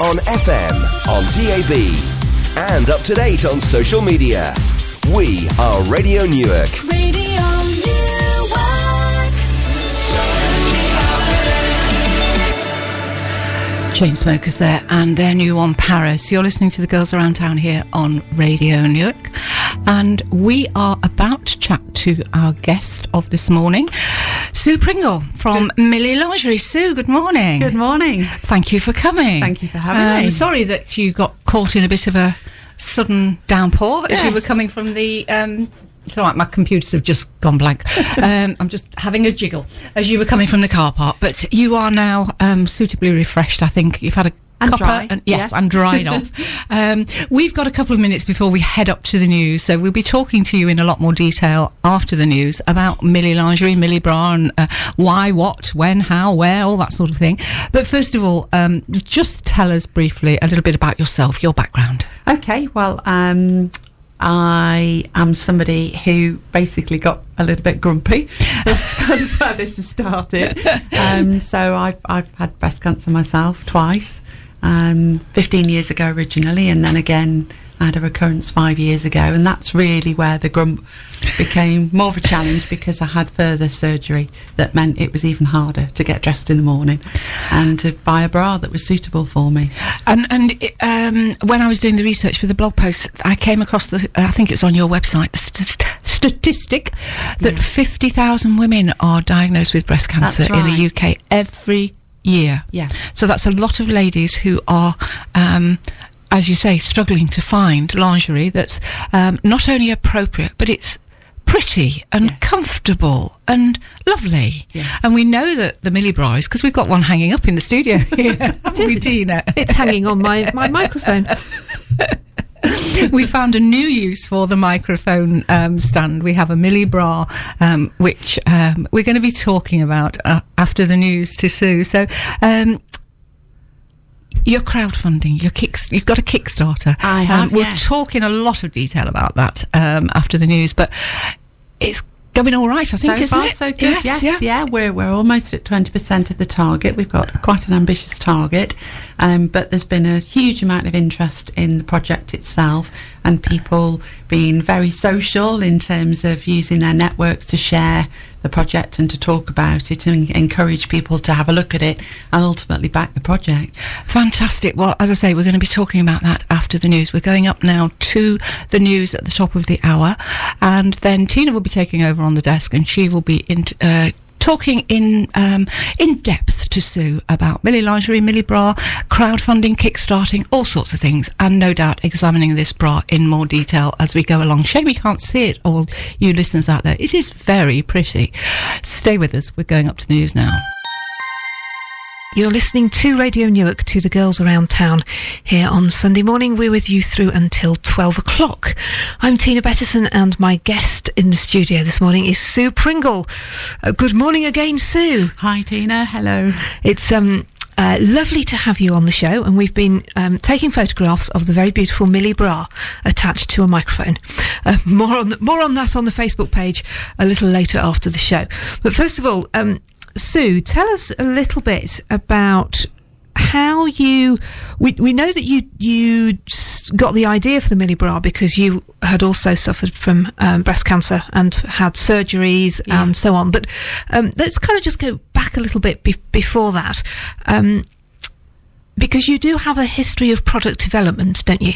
on FM, on DAB, and up to date on social media. We are Radio Newark. Radio Chainsmokers there and their new one, Paris. You're listening to the Girls Around Town here on Radio Newark. And we are about to chat to our guest of this morning, Sue Pringle from Millie Lingerie. Sue, good morning. Good morning. Thank you for coming. Thank you for having Um, me. Sorry that you got caught in a bit of a sudden downpour as you were coming from the. Um, it's all right, my computers have just gone blank. um, I'm just having a jiggle as you were coming from the car park. But you are now um, suitably refreshed, I think. You've had a And cuppa dry, and yes, yes. and dried off. Um, we've got a couple of minutes before we head up to the news, so we'll be talking to you in a lot more detail after the news about Millie Lingerie, Millie Bra, and uh, why, what, when, how, where, all that sort of thing. But first of all, um, just tell us briefly a little bit about yourself, your background. Okay, well, um, I am somebody who basically got a little bit grumpy. That's kind of where this has started. Um, so I've, I've had breast cancer myself twice, um, 15 years ago originally, and then again I had a recurrence five years ago. And that's really where the grump became more of a challenge because I had further surgery that meant it was even harder to get dressed in the morning and to buy a bra that was suitable for me. And and um, when I was doing the research for the blog post, I came across the I think it's on your website the st- statistic that fifty thousand women are diagnosed with breast cancer That's in the UK every year. Yeah. So that's a lot of ladies who are. Um, as you say, struggling to find lingerie that's um, not only appropriate, but it's pretty and Yes. comfortable and lovely. Yes. And we know that the Millie Bra is because we've got one hanging up in the studio here. haven't we, is. It's hanging on my, my microphone. we found a new use for the microphone um, stand. We have a Millie Bra, um, which um, we're going to be talking about uh, after the news to Sue. So, um, your crowdfunding, your kicks, you've got a Kickstarter. I have, Um, we'll yes. talk in a lot of detail about that um, after the news, but it's going all right, I think, so isn't far, it? so good. Yes, yeah. We're we're almost at twenty percent of the target. We've got quite an ambitious target, um, but there's been a huge amount of interest in the project itself, and people being very social in terms of using their networks to share the project and to talk about it and encourage people to have a look at it and ultimately back the project. Fantastic. Well, as I say, we're going to be talking about that after the news. We're going up now to the news at the top of the hour, and then Tina will be taking over on the desk, and she will be in, uh, talking in um, in depth to Sue about Millie Lingerie, Millie Bra, crowdfunding, kickstarting, all sorts of things, and no doubt examining this bra in more detail as we go along. Shame we can't see it, all you listeners out there. It is very pretty. Stay with us. We're going up to the news now. You're listening to Radio Newark to the girls around town here on Sunday morning. We're with you through until 12 o'clock. I'm Tina Bettison and my guest in the studio this morning is Sue Pringle. Uh, good morning again, Sue. Hi, Tina. Hello. It's um, uh, lovely to have you on the show, and we've been um, taking photographs of the very beautiful Millie Bra attached to a microphone. Uh, more on more on that on the Facebook page a little later after the show. But first of all, um, Sue, tell us a little bit about how you we, we know that you you got the idea for the Millie Bra because you had also suffered from um, breast cancer and had surgeries and so on. But um, let's kind of just go back a little bit be- before that, um, because you do have a history of product development, don't you?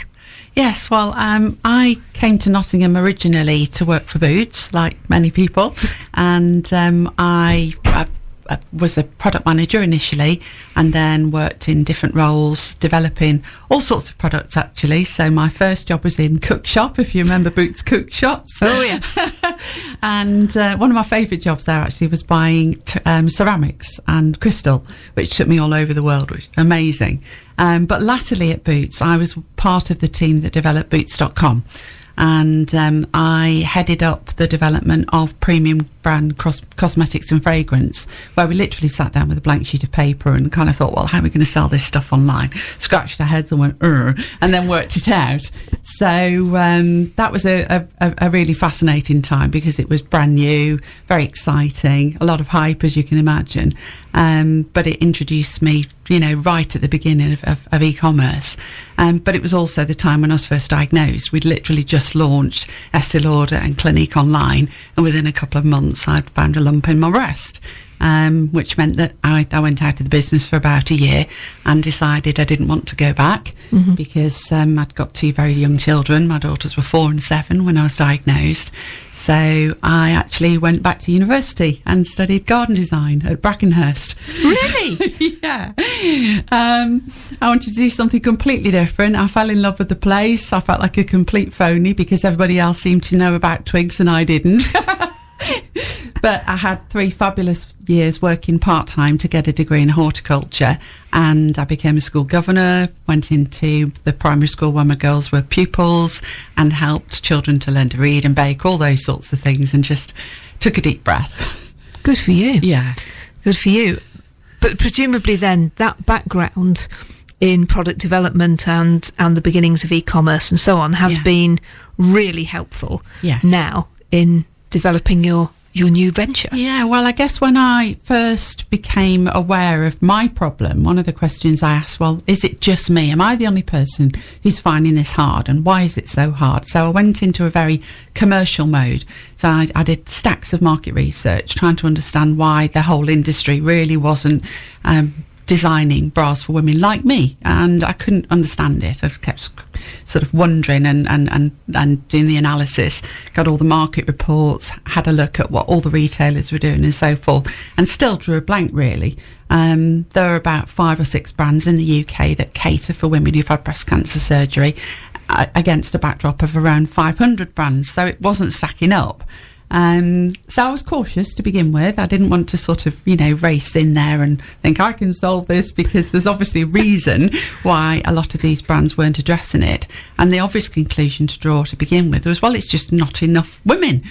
Yes, well, um, I came to Nottingham originally to work for Boots, like many people, and um, I, I, I was a product manager initially, and then worked in different roles, developing all sorts of products actually. So my first job was in cook shop, if you remember Boots cook shops. Oh, yes. and uh, one of my favourite jobs there actually was buying t- um, ceramics and crystal, which took me all over the world, which amazing. Um, but latterly at Boots, I was part of the team that developed Boots.com. And um, I headed up the development of premium brand cros- cosmetics and fragrance, where we literally sat down with a blank sheet of paper and kind of thought, well, how are we going to sell this stuff online? Scratched our heads and went, and then worked it out. So um, that was a, a, a really fascinating time because it was brand new, very exciting, a lot of hype, as you can imagine. Um, but it introduced me, you know, right at the beginning of, of, of e-commerce. Um, but it was also the time when I was first diagnosed. We'd literally just launched Estee Lauder and Clinique online, and within a couple of months, I'd found a lump in my breast um, which meant that I, I, went out of the business for about a year and decided I didn't want to go back mm-hmm. because um, I'd got two very young children. My daughters were four and seven when I was diagnosed. So I actually went back to university and studied garden design at Brackenhurst. Really? yeah. Um, I wanted to do something completely different. I fell in love with the place. I felt like a complete phony because everybody else seemed to know about twigs and I didn't. but I had three fabulous years working part time to get a degree in horticulture, and I became a school governor. Went into the primary school where my girls were pupils, and helped children to learn to read and bake, all those sorts of things, and just took a deep breath. Good for you. Yeah, good for you. But presumably, then that background in product development and and the beginnings of e-commerce and so on has yeah. been really helpful. Yes. Now in developing your your new venture? Yeah, well, I guess when I first became aware of my problem, one of the questions I asked, well, is it just me? Am I the only person who's finding this hard? And why is it so hard? So I went into a very commercial mode. So I, I did stacks of market research, trying to understand why the whole industry really wasn't um, designing bras for women like me, and I couldn't understand it. I kept sort of wondering and, and, and, and doing the analysis, got all the market reports, had a look at what all the retailers were doing and so forth, and still drew a blank really. Um, there are about five or six brands in the UK that cater for women who've had breast cancer surgery uh, against a backdrop of around 500 brands, so it wasn't stacking up. Um, so I was cautious to begin with. I didn't want to sort of, you know, race in there and think I can solve this because there's obviously a reason why a lot of these brands weren't addressing it. And the obvious conclusion to draw to begin with was, well, it's just not enough women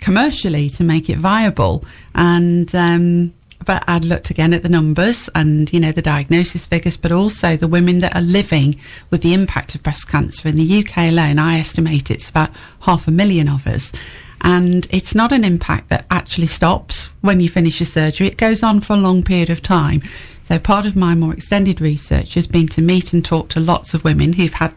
commercially to make it viable. And, um, but I'd looked again at the numbers and, you know, the diagnosis figures, but also the women that are living with the impact of breast cancer. In the UK alone, I estimate it's about half a million of us. And it's not an impact that actually stops when you finish your surgery, it goes on for a long period of time. So, part of my more extended research has been to meet and talk to lots of women who've had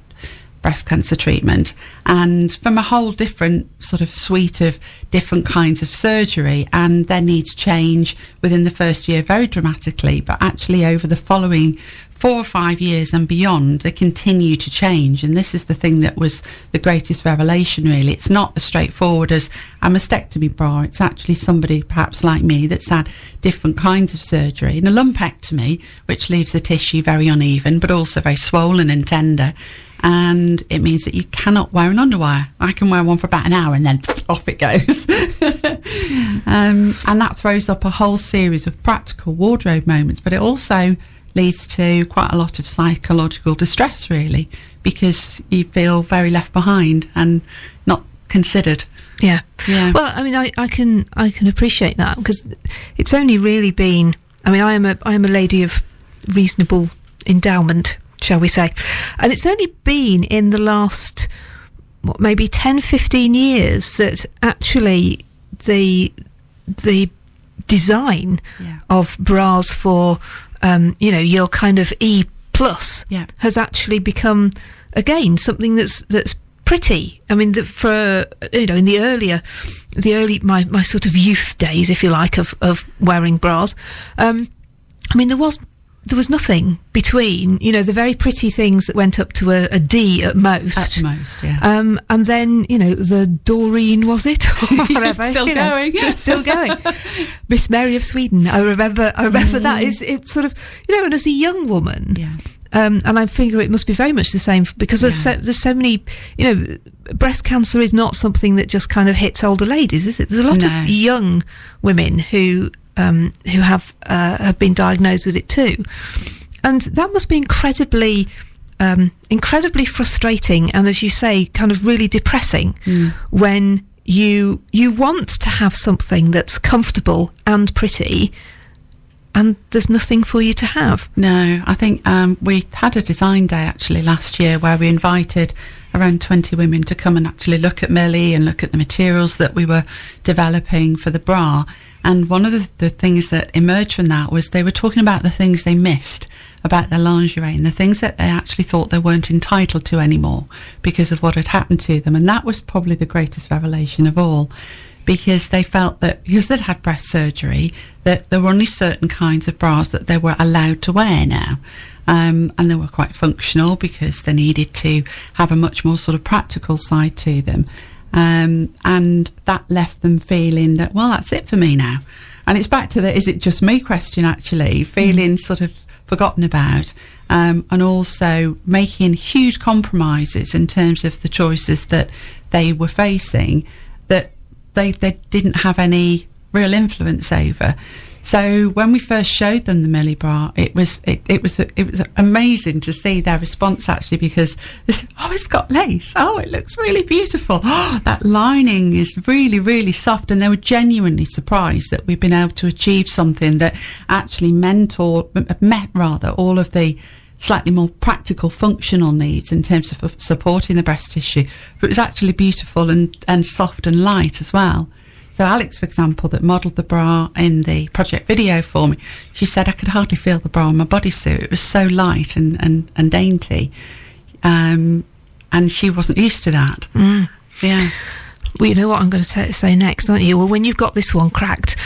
breast cancer treatment and from a whole different sort of suite of different kinds of surgery and their needs change within the first year very dramatically but actually over the following four or five years and beyond, they continue to change. And this is the thing that was the greatest revelation, really. It's not as straightforward as a mastectomy bra. It's actually somebody, perhaps like me, that's had different kinds of surgery and a lumpectomy, which leaves the tissue very uneven, but also very swollen and tender. And it means that you cannot wear an underwire. I can wear one for about an hour and then off it goes. um, and that throws up a whole series of practical wardrobe moments, but it also leads to quite a lot of psychological distress, really, because you feel very left behind and not considered. Yeah. Yeah. Well, I mean, I, I can I can appreciate that because it's only really been. I mean, I am a I am a lady of reasonable endowment, shall we say, and it's only been in the last what maybe 10, 15 years that actually the the design yeah. of bras for um, you know, your kind of E plus yeah. has actually become again something that's that's pretty. I mean, the, for you know, in the earlier, the early my my sort of youth days, if you like, of of wearing bras. Um, I mean, there was there was nothing between, you know, the very pretty things that went up to a, a D at most. At most, yeah. Um, and then, you know, the Doreen, was it? Or whatever. still going. Know, still going. Miss Mary of Sweden. I remember, I remember mm. that is, it's sort of, you know, and as a young woman. Yeah. Um, and I figure it must be very much the same because there's, so, there's so many, you know, breast cancer is not something that just kind of hits older ladies, is it? There's a lot no. of young women who um, who have uh, have been diagnosed with it too, and that must be incredibly. Um, incredibly frustrating and, as you say, kind of really depressing mm. when you you want to have something that's comfortable and pretty, and there's nothing for you to have. No, I think um, we had a design day actually last year where we invited around 20 women to come and actually look at Millie and look at the materials that we were developing for the bra. And one of the, the things that emerged from that was they were talking about the things they missed about their lingerie and the things that they actually thought they weren't entitled to anymore because of what had happened to them. And that was probably the greatest revelation of all because they felt that because they'd had breast surgery, that there were only certain kinds of bras that they were allowed to wear now. Um, and they were quite functional because they needed to have a much more sort of practical side to them. Um, and that left them feeling that, well, that's it for me now. And it's back to the is it just me question, actually, feeling mm. sort of forgotten about. Um, and also making huge compromises in terms of the choices that they were facing that they, they didn't have any real influence over. So when we first showed them the Millie bra, it was it, it was it was amazing to see their response actually because oh it's got lace. Oh it looks really beautiful. Oh that lining is really really soft. And they were genuinely surprised that we've been able to achieve something that actually meant or met rather all of the slightly more practical functional needs in terms of supporting the breast tissue but it was actually beautiful and and soft and light as well. So Alex, for example, that modelled the bra in the project video for me, she said I could hardly feel the bra on my bodysuit. It was so light and and, and dainty, um, and she wasn't used to that. Mm. Yeah. Well, you know what I'm going to say next, aren't you? Well, when you've got this one cracked,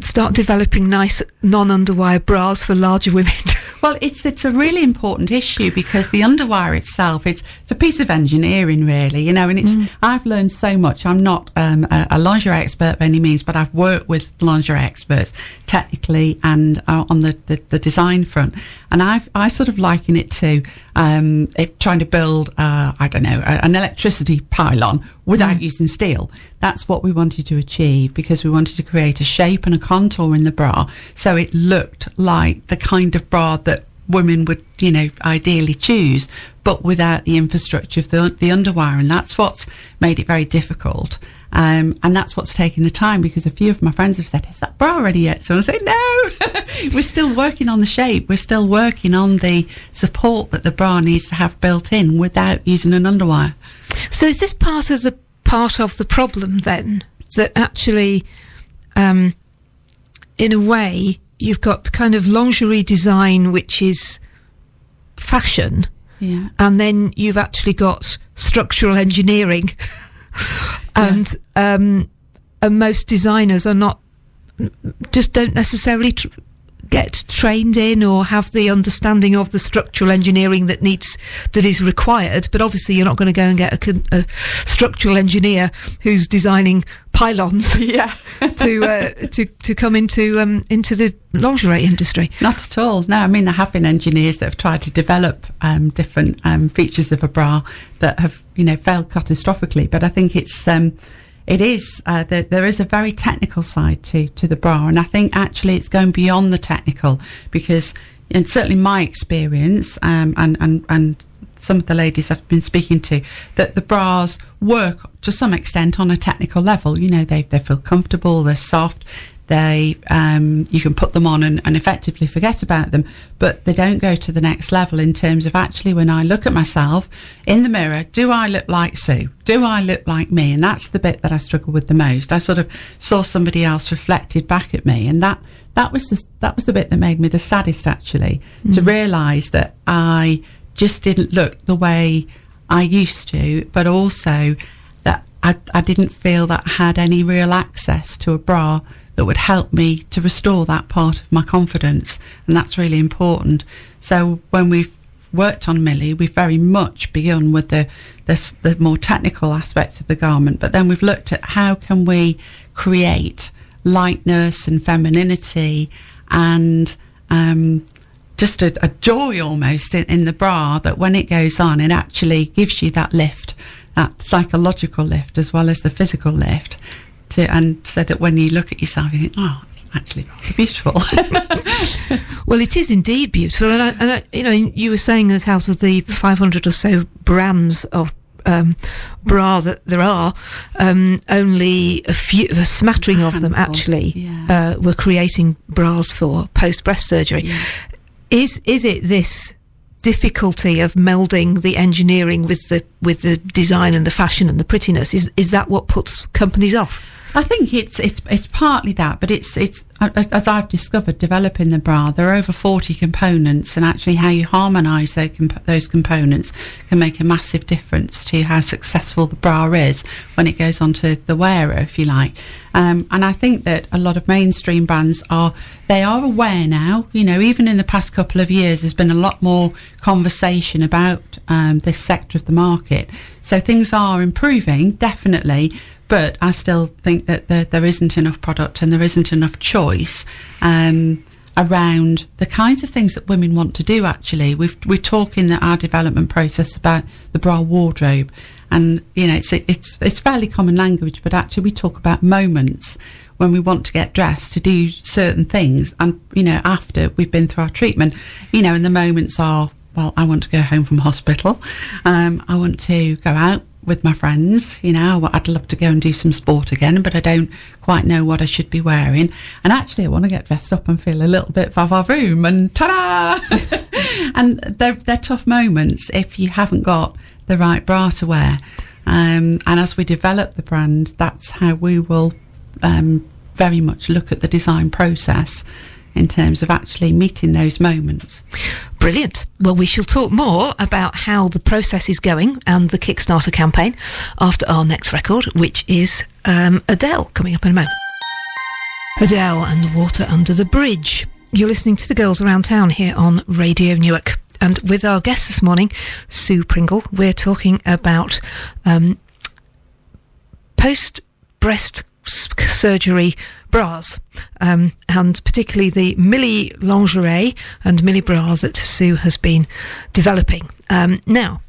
start developing nice non-underwire bras for larger women. Well, it's it's a really important issue because the underwire itself it's it's a piece of engineering, really. You know, and it's mm. I've learned so much. I'm not um, a, a, lingerie expert by any means, but I've worked with lingerie experts technically and uh, on the, the, the design front, and I've I sort of liken it to um, trying to build uh, I don't know an electricity pylon without mm. using steel. That's what we wanted to achieve because we wanted to create a shape and a contour in the bra so it looked like the kind of bra that women would, you know, ideally choose, but without the infrastructure of the, the underwire. And that's what's made it very difficult. Um, and that's what's taking the time because a few of my friends have said, Is that bra ready yet? So I say, No, we're still working on the shape. We're still working on the support that the bra needs to have built in without using an underwire. So is this part of the part of the problem then that actually, um, in a way, you've got kind of lingerie design, which is fashion, yeah. and then you've actually got structural engineering, and yeah. um, and most designers are not just don't necessarily tr- get trained in or have the understanding of the structural engineering that needs that is required. But obviously, you're not going to go and get a, a structural engineer who's designing pylons, yeah, to uh, to to come into um, into the lingerie industry. Not at all. No, I mean there have been engineers that have tried to develop um, different um, features of a bra that have you know failed catastrophically. But I think it's um, it is uh, that there is a very technical side to to the bra, and I think actually it's going beyond the technical because, and certainly my experience, um, and and and some of the ladies I've been speaking to, that the bras work to some extent on a technical level. You know, they they feel comfortable, they're soft, they um, you can put them on and, and, effectively forget about them but they don't go to the next level in terms of actually when i look at myself in the mirror do i look like sue do i look like me and that's the bit that i struggle with the most i sort of saw somebody else reflected back at me and that that was the, that was the bit that made me the saddest actually mm. to realize that i just didn't look the way i used to but also that I, I didn't feel that I had any real access to a bra that would help me to restore that part of my confidence. And that's really important. So when we've worked on Millie, we've very much begun with the, the, the more technical aspects of the garment, but then we've looked at how can we create lightness and femininity and um, just a, a, joy almost in, in, the bra that when it goes on, it actually gives you that lift, that psychological lift as well as the physical lift to, and so that when you look at yourself, you think, oh, it's actually beautiful. well, it is indeed beautiful, and, I, and I, you know, you were saying that out of the 500 or so brands of um, bra that there are, um, only a few, a smattering of them actually yeah. uh, were creating bras for post breast surgery. Yeah. Is is it this difficulty of melding the engineering with the with the design and the fashion and the prettiness? Is is that what puts companies off? I think it's it's it's partly that, but it's it's as I've discovered developing the bra. There are over forty components, and actually how you harmonise those, comp- those components can make a massive difference to how successful the bra is when it goes onto the wearer, if you like. Um, and I think that a lot of mainstream brands are they are aware now. You know, even in the past couple of years, there's been a lot more conversation about um, this sector of the market. So things are improving, definitely. But I still think that there, there isn't enough product and there isn't enough choice um, around the kinds of things that women want to do. Actually, We've, we're talking that our development process about the bra wardrobe, and you know it's it's it's fairly common language, but actually we talk about moments when we want to get dressed to do certain things, and you know after we've been through our treatment, you know, and the moments are well, I want to go home from hospital, um, I want to go out with my friends. You know, I'd love to go and do some sport again, but I don't quite know what I should be wearing. And actually, I want to get dressed up and feel a little bit vavavoom and ta-da! and they're, they're tough moments if you haven't got the right bra to wear. Um, and as we develop the brand, that's how we will um, very much look at the design process in terms of actually meeting those moments. Brilliant. Well, we shall talk more about how the process is going and the Kickstarter campaign after our next record, which is um, Adele, coming up in a moment. Adele and the water under the bridge. You're listening to the Girls Around Town here on Radio Newark. And with our guest this morning, Sue Pringle, we're talking about um, post breast surgery bras, um, and particularly the Millie lingerie and Millie bras that Sue has been developing. Um, now,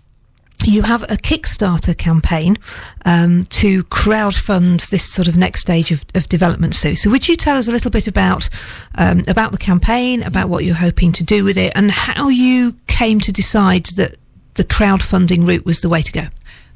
you have a Kickstarter campaign um, to crowdfund this sort of next stage of, of, development, Sue. So, would you tell us a little bit about um, about the campaign, about what you're hoping to do with it, and how you came to decide that the crowdfunding route was the way to go?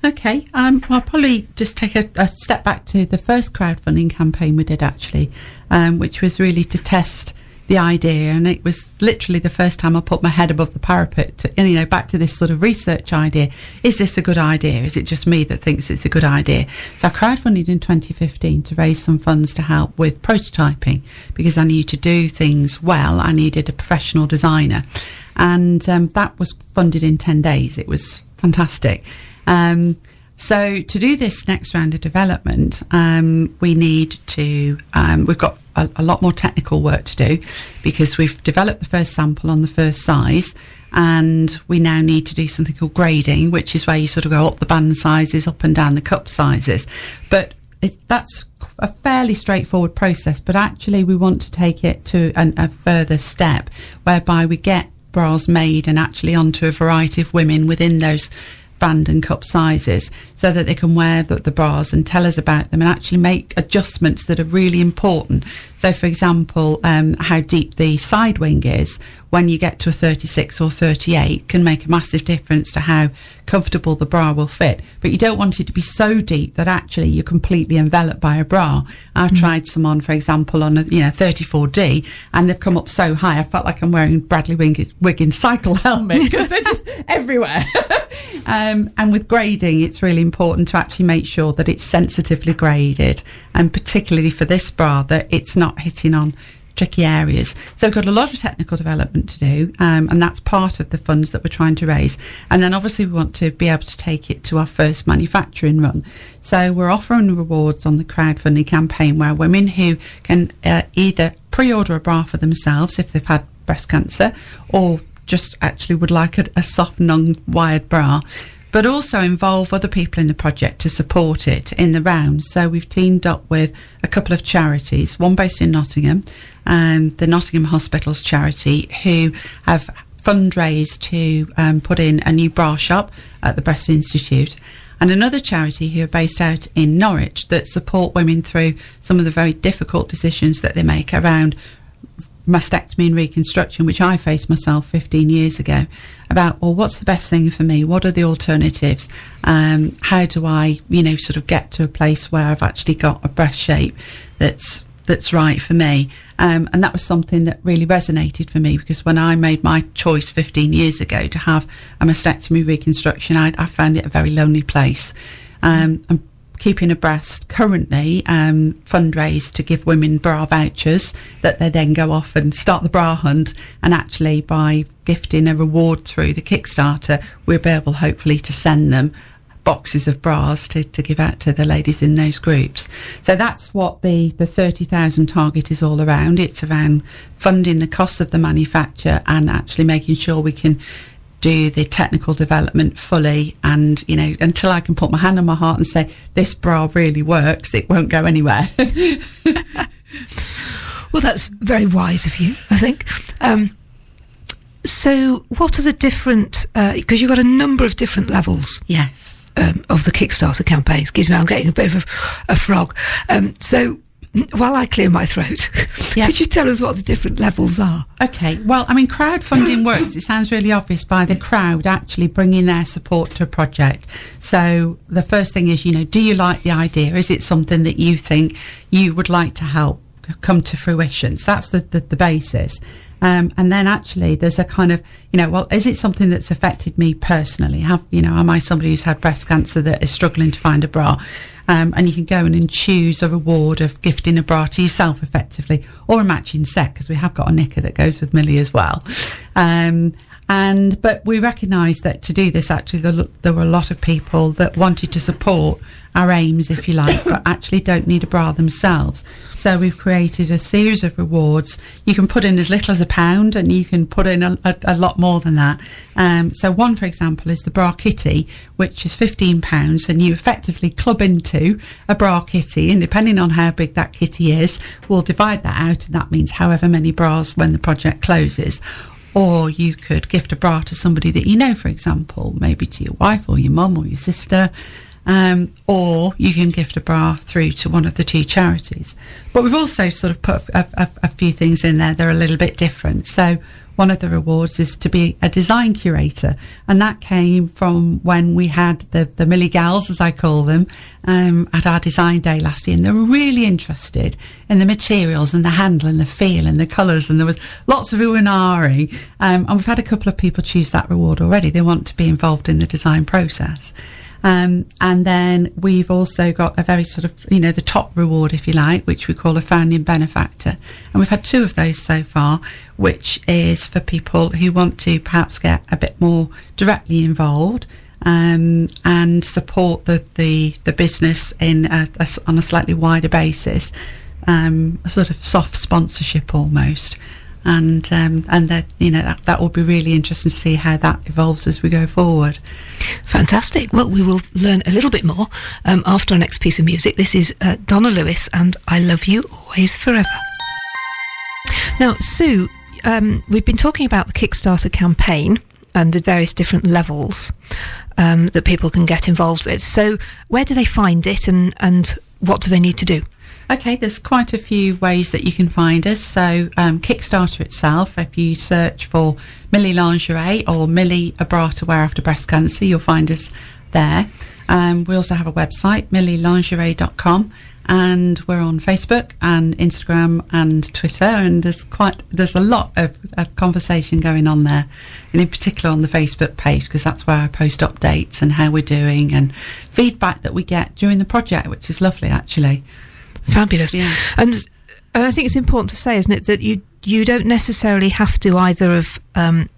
Okay, um, I'll probably just take a, a, step back to the first crowdfunding campaign we did actually, um, which was really to test the idea, and it was literally the first time I put my head above the parapet. To, you know, back to this sort of research idea: is this a good idea? Is it just me that thinks it's a good idea? So I crowdfunded in 2015 to raise some funds to help with prototyping because I needed to do things well. I needed a professional designer, and um, that was funded in 10 days. It was fantastic. Um, so to do this next round of development, um, we need to. Um, we've got a, a, lot more technical work to do because we've developed the first sample on the first size, and we now need to do something called grading, which is where you sort of go up the band sizes, up and down the cup sizes. But that's a fairly straightforward process. But actually, we want to take it to an, a further step whereby we get bras made and actually onto a variety of women within those band and cup sizes so that they can wear the, the, bras and tell us about them and actually make adjustments that are really important. So, for example, um, how deep the side wing is when you get to a 36 or 38 can make a massive difference to how comfortable the bra will fit. But you don't want it to be so deep that actually you're completely enveloped by a bra. I've mm. tried some on, for example, on a you know 34D, and they've come up so high. I felt like I'm wearing Bradley Wiggins cycle helmet because they're just everywhere. um, and with grading, it's really important to actually make sure that it's sensitively graded, and particularly for this bra, that it's not hitting on tricky areas. So we've got a lot of technical development to do, um, and that's part of the funds that we're trying to raise. And then obviously we want to be able to take it to our first manufacturing run. So we're offering rewards on the crowdfunding campaign where women who can uh, either pre-order a bra for themselves if they've had breast cancer, or just actually would like a, a soft non-wired bra but also involve other people in the project to support it in the round. So we've teamed up with a couple of charities, one based in Nottingham, and um, the Nottingham Hospitals charity, who have fundraised to um, put in a new bra shop at the Breast Institute. And another charity who are based out in Norwich that support women through some of the very difficult decisions that they make around mastectomy and reconstruction, which I faced myself 15 years ago, about, well, what's the best thing for me? What are the alternatives? Um, how do I, you know, sort of get to a place where I've actually got a breast shape that's that's right for me. Um, and that was something that really resonated for me because when I made my choice 15 years ago to have a mastectomy reconstruction, I, I found it a very lonely place. Um, and keeping abreast currently um, fundraise to give women bra vouchers that they then go off and start the bra hunt and actually by gifting a reward through the kickstarter we'll be able hopefully to send them boxes of bras to, to give out to the ladies in those groups. So that's what the, the 30,000 target is all around. It's around funding the cost of the manufacture and actually making sure we can do the technical development fully and you know until i can put my hand on my heart and say this bra really works it won't go anywhere. Well that's very wise of you i think. Um, so what are the different because uh, you've got a number of different levels yes. um, of the kickstarter campaign excuse me i'm getting a bit of a, a frog. Um, so while I clear my throat, yeah. could you tell us what the different levels are? Okay. Well, I mean, crowdfunding works. It sounds really obvious by the crowd actually bringing their support to a project. So the first thing is, you know, do you like the idea? Is it something that you think you would like to help come to fruition? So that's the, the, the basis. Um, and then actually there's a kind of, you know, well, is it something that's affected me personally? Have, you know, am I somebody who's had breast cancer that is struggling to find a bra? Um, and you can go in and choose a reward of gifting a bra to yourself effectively or a matching set because we have got a knicker that goes with Millie as well. Um, and but we recognise that to do this, actually, there, there, were a lot of people that wanted to support our aims, if you like, but actually don't need a bra themselves. So we've created a series of rewards. You can put in as little as a pound, and you can put in a, a, a lot more than that. Um, so one, for example, is the bra kitty, which is fifteen pounds, and you effectively club into a bra kitty, and depending on how big that kitty is, we'll divide that out, and that means however many bras when the project closes or you could gift a bra to somebody that you know, for example, maybe to your wife or your mum or your sister. Um, or you can gift a bra through to one of the two charities. But we've also sort of put a, a, a few things in there that are a little bit different. So one of the rewards is to be a design curator. And that came from when we had the, the Millie Gals, as I call them, um, at our design day last year. And they were really interested in the materials and the handle and the feel and the colours. And there was lots of ooh and ahhing. Um, and we've had a couple of people choose that reward already. They want to be involved in the design process. Um, and then we've also got a very sort of, you know, the top reward, if you like, which we call a founding benefactor. And we've had two of those so far, which is for people who want to perhaps get a bit more directly involved. Um, and support the, the, the business in a, a, on a slightly wider basis, um, a sort of soft sponsorship almost and um, and that you know that, that will be really interesting to see how that evolves as we go forward. Fantastic. Well, we will learn a little bit more um, after our next piece of music. This is uh, Donna Lewis and "I Love You Always Forever." Now, Sue, um, we've been talking about the Kickstarter campaign and the various different levels um, that people can get involved with. So, where do they find it, and and what do they need to do? Okay, there's quite a few ways that you can find us. So, um, Kickstarter itself, if you search for Millie Lingerie or Millie Abrata wear after breast cancer, you'll find us there. Um, we also have a website, millielingerie.com, and we're on Facebook and Instagram and Twitter. And there's quite there's a lot of, of conversation going on there, and in particular on the Facebook page because that's where I post updates and how we're doing and feedback that we get during the project, which is lovely actually. Fabulous. Yeah. And, and I think it's important to say, isn't it, that you you don't necessarily have to either have um,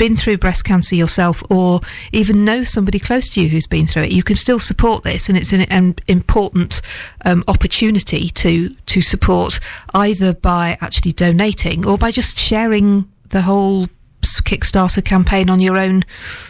been through breast cancer yourself or even know somebody close to you who's been through it. You can still support this, and it's an, an important um, opportunity to to support either by actually donating or by just sharing the whole Kickstarter campaign on your own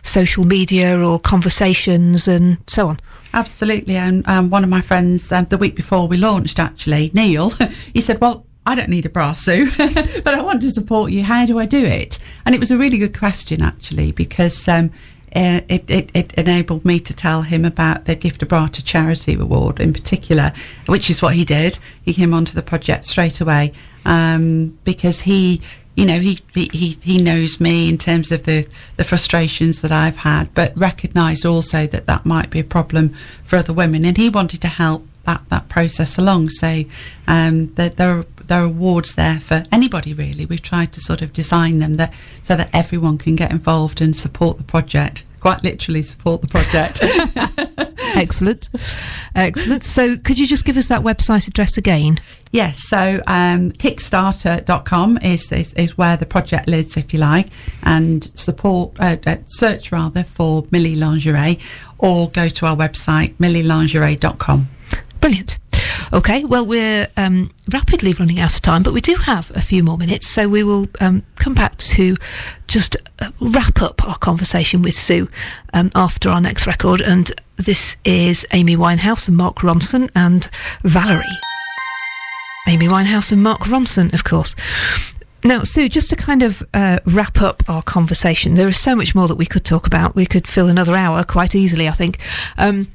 social media or conversations and so on. Absolutely. And um, one of my friends, um, the week before we launched, actually, Neil, he said, Well, I don't need a bra, Sue, but I want to support you. How do I do it? And it was a really good question, actually, because um, uh, it, it, it enabled me to tell him about the Gift a Bra to Charity Award in particular, which is what he did. He came onto the project straight away um, because he you know, he, he, he knows me in terms of the, the frustrations that I've had, but recognised also that that might be a problem for other women. And he wanted to help that, that process along. So um, there, there, are, there are awards there for anybody really. We've tried to sort of design them that so that everyone can get involved and support the project. Quite literally support the project. Excellent. Excellent. So could you just give us that website address again? Yes, so um, Kickstarter.com is, is, is where the project lives, if you like, and support, uh, uh, search rather for Millie Lingerie or go to our website, millielingerie.com. Brilliant. Okay, well, we're um, rapidly running out of time, but we do have a few more minutes, so we will um, come back to just uh, wrap up our conversation with Sue um, after our next record. And this is Amy Winehouse and Mark Ronson and Valerie. Amy Winehouse and Mark Ronson, of course. Now, Sue, just to kind of uh, wrap up our conversation, there is so much more that we could talk about. We could fill another hour quite easily, I think. Um,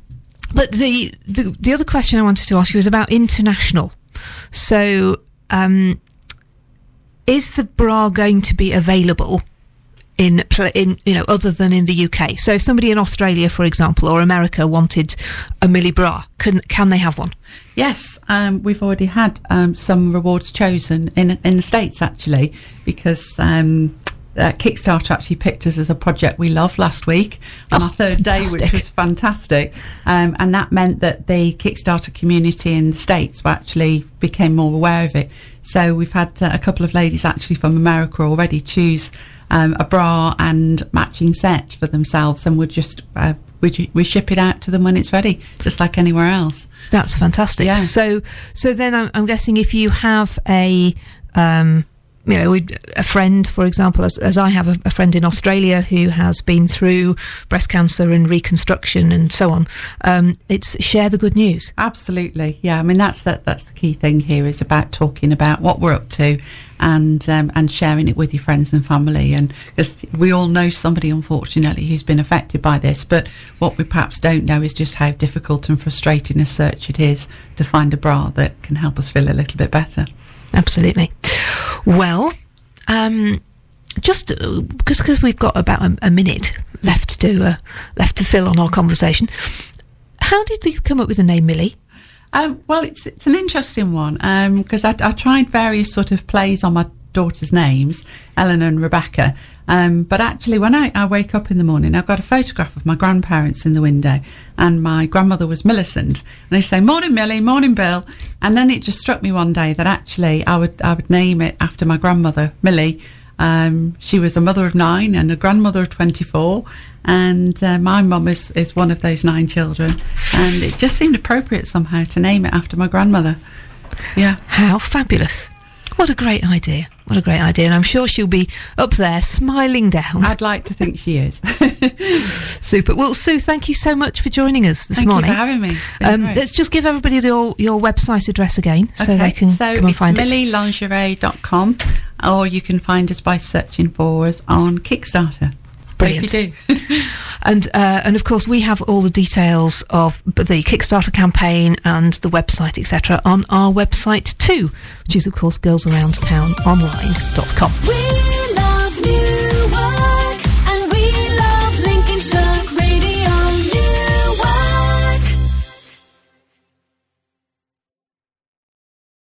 but the, the, the other question I wanted to ask you was about international. So, um, is the bra going to be available in in you know other than in the UK? So, if somebody in Australia, for example, or America wanted a Millie bra, can can they have one? Yes, um, we've already had um, some rewards chosen in in the states actually because. Um, uh, Kickstarter actually picked us as a project we love last week on Oh, our third day, which was fantastic. Um, and that meant that the Kickstarter community in the States actually became more aware of it. So we've had uh, a couple of ladies actually from America already choose um, a bra and matching set for themselves, and we'll just uh, we, we ship it out to them when it's ready, just like anywhere else. That's fantastic. Yeah. So, so then I'm, I'm guessing if you have a, um, you know, a friend, for example, as, as I have a, a friend in Australia who has been through breast cancer and reconstruction and so on, um, it's share the good news. Absolutely, yeah. I mean, that's that. That's the key thing here is about talking about what we're up to, and um, and sharing it with your friends and family. And because we all know somebody, unfortunately, who's been affected by this, but what we perhaps don't know is just how difficult and frustrating a search it is to find a bra that can help us feel a little bit better. Absolutely. Well, um, just because because we've got about a, a minute left to uh, left to fill on our conversation. How did you come up with the name Millie? Um, well, it's it's an interesting one because I, I tried various sort of plays on my daughters' names, Eleanor and Rebecca. Um, but actually, when I, I wake up in the morning, I've got a photograph of my grandparents in the window, and my grandmother was Millicent. And they say, "Morning, Millie. Morning, Bill." And then it just struck me one day that actually I would I would name it after my grandmother, Millie. Um, she was a mother of nine and a grandmother of 24. And uh, my mum is, is one of those nine children. And it just seemed appropriate somehow to name it after my grandmother. Yeah. How fabulous! What a great idea! What a great idea! And I'm sure she'll be up there smiling down. I'd like to think she is. Super. Well, Sue, thank you so much for joining us this Thank morning. you for having me. Um, let's just give everybody your, your website address again so Okay, they can so come and find it. millielingerie.com or you can find us by searching for us on Kickstarter. Brilliant. Hope you do. And uh, and of course, we have all the details of the Kickstarter campaign and the website, etc., on our website too, which is of course girlsaroundtownonline.com. We